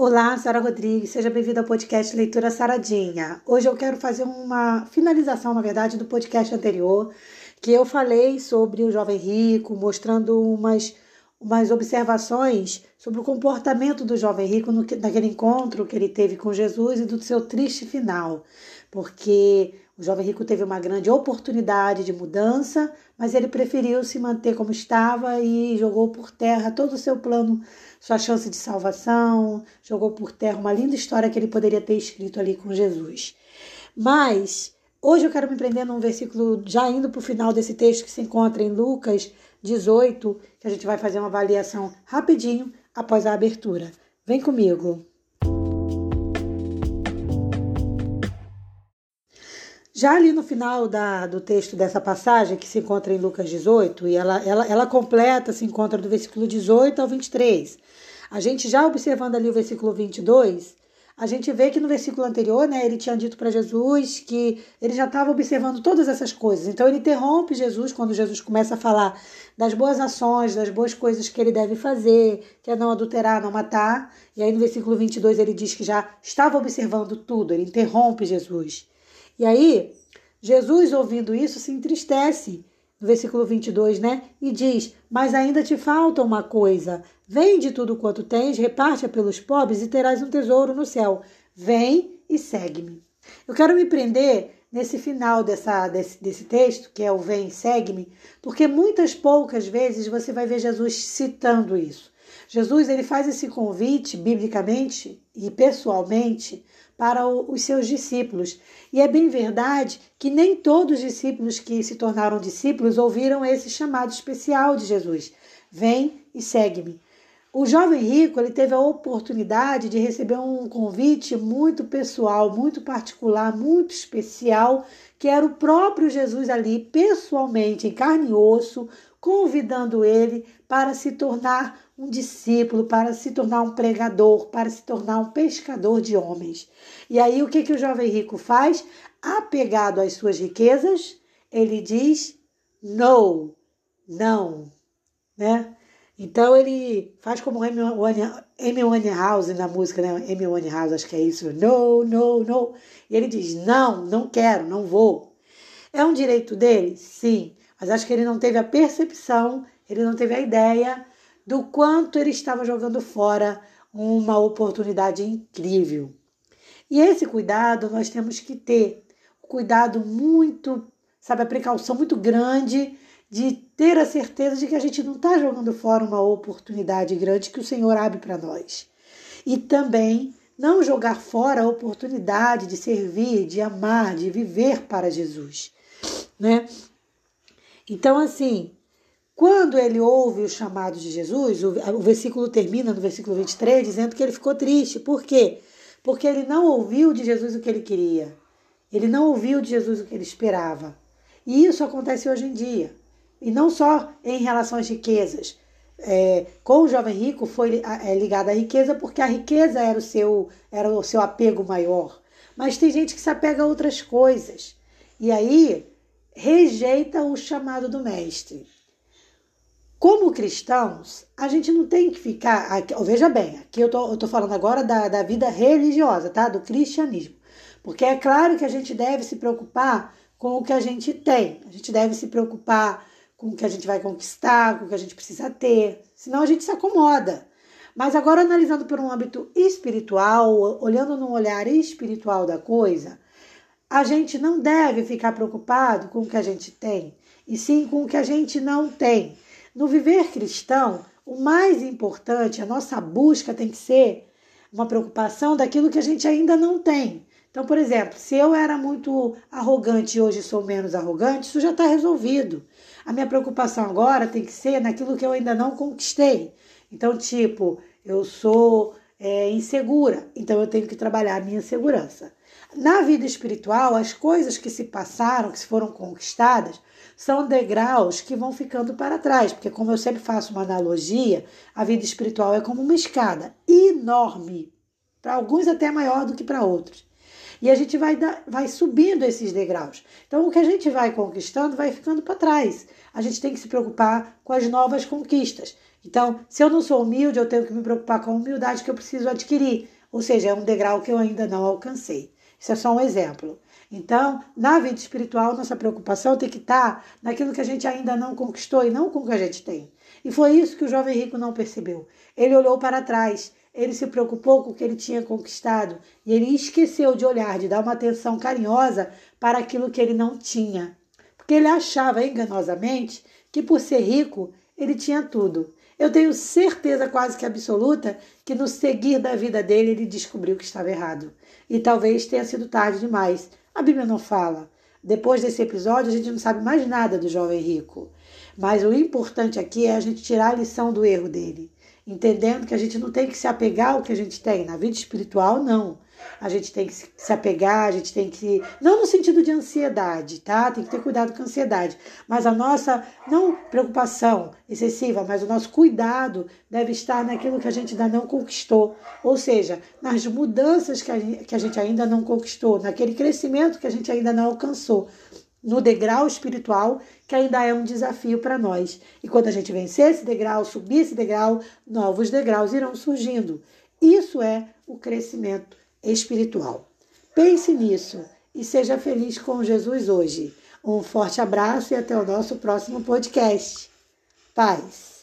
Olá, Sara Rodrigues, seja bem-vinda ao podcast Leitura Saradinha. Hoje eu quero fazer uma finalização, na verdade, do podcast anterior, que eu falei sobre o jovem rico, mostrando umas, umas observações sobre o comportamento do jovem rico no, naquele encontro que ele teve com Jesus e do seu triste final, porque o jovem rico teve uma grande oportunidade de mudança, mas ele preferiu se manter como estava e jogou por terra todo o seu plano, sua chance de salvação, jogou por terra uma linda história que ele poderia ter escrito ali com Jesus. Mas hoje eu quero me prender num versículo, já indo para o final desse texto que se encontra em Lucas 18, que a gente vai fazer uma avaliação rapidinho após a abertura. Vem comigo. Já ali no final da, do texto dessa passagem, que se encontra em Lucas 18, e ela, ela, ela completa, se encontra do versículo 18 ao 23. A gente já observando ali o versículo 22, a gente vê que no versículo anterior, né, ele tinha dito para Jesus que ele já estava observando todas essas coisas. Então ele interrompe Jesus quando Jesus começa a falar das boas ações, das boas coisas que ele deve fazer, que é não adulterar, não matar. E aí no versículo 22 ele diz que já estava observando tudo, ele interrompe Jesus. E aí, Jesus, ouvindo isso, se entristece, no versículo 22, né? E diz: Mas ainda te falta uma coisa. Vende tudo quanto tens, reparte-a pelos pobres e terás um tesouro no céu. Vem e segue-me. Eu quero me prender nesse final dessa, desse, desse texto, que é o Vem e segue-me, porque muitas poucas vezes você vai ver Jesus citando isso. Jesus ele faz esse convite biblicamente e pessoalmente para os seus discípulos. E é bem verdade que nem todos os discípulos que se tornaram discípulos ouviram esse chamado especial de Jesus: Vem e segue-me. O jovem rico ele teve a oportunidade de receber um convite muito pessoal, muito particular, muito especial, que era o próprio Jesus ali, pessoalmente, em carne e osso, convidando ele para se tornar um discípulo, para se tornar um pregador, para se tornar um pescador de homens. E aí o que, que o jovem rico faz? Apegado às suas riquezas, ele diz no, não, né? Então ele faz como Amy Winehouse na música, né? Amy Winehouse, acho que é isso. No, no, no. E ele diz: não, não quero, não vou. É um direito dele? Sim. Mas acho que ele não teve a percepção, ele não teve a ideia do quanto ele estava jogando fora uma oportunidade incrível. E esse cuidado nós temos que ter, cuidado muito, sabe, a precaução muito grande de ter a certeza de que a gente não está jogando fora uma oportunidade grande que o Senhor abre para nós. E também não jogar fora a oportunidade de servir, de amar, de viver para Jesus, né? Então, assim, quando ele ouve o chamado de Jesus, o, o versículo termina no versículo 23 dizendo que ele ficou triste. Por quê? Porque ele não ouviu de Jesus o que ele queria. Ele não ouviu de Jesus o que ele esperava. E isso acontece hoje em dia. E não só em relação às riquezas. É, com o jovem rico foi é, ligado à riqueza porque a riqueza era o seu era o seu apego maior. Mas tem gente que se apega a outras coisas. E aí rejeita o chamado do mestre. Como cristãos, a gente não tem que ficar. Aqui, veja bem, aqui eu tô, eu tô falando agora da, da vida religiosa, tá? Do cristianismo. Porque é claro que a gente deve se preocupar com o que a gente tem. A gente deve se preocupar com o que a gente vai conquistar, com o que a gente precisa ter. Senão a gente se acomoda. Mas agora, analisando por um âmbito espiritual, olhando num olhar espiritual da coisa, a gente não deve ficar preocupado com o que a gente tem, e sim com o que a gente não tem. No viver cristão, o mais importante, a nossa busca tem que ser uma preocupação daquilo que a gente ainda não tem. Então, por exemplo, se eu era muito arrogante e hoje sou menos arrogante, isso já está resolvido. A minha preocupação agora tem que ser naquilo que eu ainda não conquistei. Então, tipo, eu sou é, insegura, então eu tenho que trabalhar a minha segurança. Na vida espiritual, as coisas que se passaram, que se foram conquistadas, são degraus que vão ficando para trás, porque, como eu sempre faço uma analogia, a vida espiritual é como uma escada enorme, para alguns até maior do que para outros. E a gente vai, dar, vai subindo esses degraus. Então, o que a gente vai conquistando vai ficando para trás. A gente tem que se preocupar com as novas conquistas. Então, se eu não sou humilde, eu tenho que me preocupar com a humildade que eu preciso adquirir. Ou seja, é um degrau que eu ainda não alcancei. Isso é só um exemplo. Então, na vida espiritual, nossa preocupação tem que estar naquilo que a gente ainda não conquistou e não com o que a gente tem. E foi isso que o jovem rico não percebeu. Ele olhou para trás, ele se preocupou com o que ele tinha conquistado e ele esqueceu de olhar, de dar uma atenção carinhosa para aquilo que ele não tinha. Porque ele achava enganosamente que por ser rico, ele tinha tudo. Eu tenho certeza quase que absoluta que no seguir da vida dele ele descobriu que estava errado. E talvez tenha sido tarde demais. A Bíblia não fala. Depois desse episódio, a gente não sabe mais nada do jovem rico. Mas o importante aqui é a gente tirar a lição do erro dele, entendendo que a gente não tem que se apegar ao que a gente tem. Na vida espiritual, não a gente tem que se apegar, a gente tem que. Não no sentido de ansiedade, tá? Tem que ter cuidado com a ansiedade. Mas a nossa, não preocupação excessiva, mas o nosso cuidado deve estar naquilo que a gente ainda não conquistou. Ou seja, nas mudanças que a gente, ainda não conquistou, naquele crescimento que a gente ainda não alcançou no degrau espiritual, que ainda é um desafio para nós. E quando a gente vencer esse degrau, subir esse degrau, novos degraus irão surgindo. Isso é o crescimento espiritual. Pense nisso e seja feliz com Jesus hoje. Um forte abraço e até o nosso próximo podcast. Paz.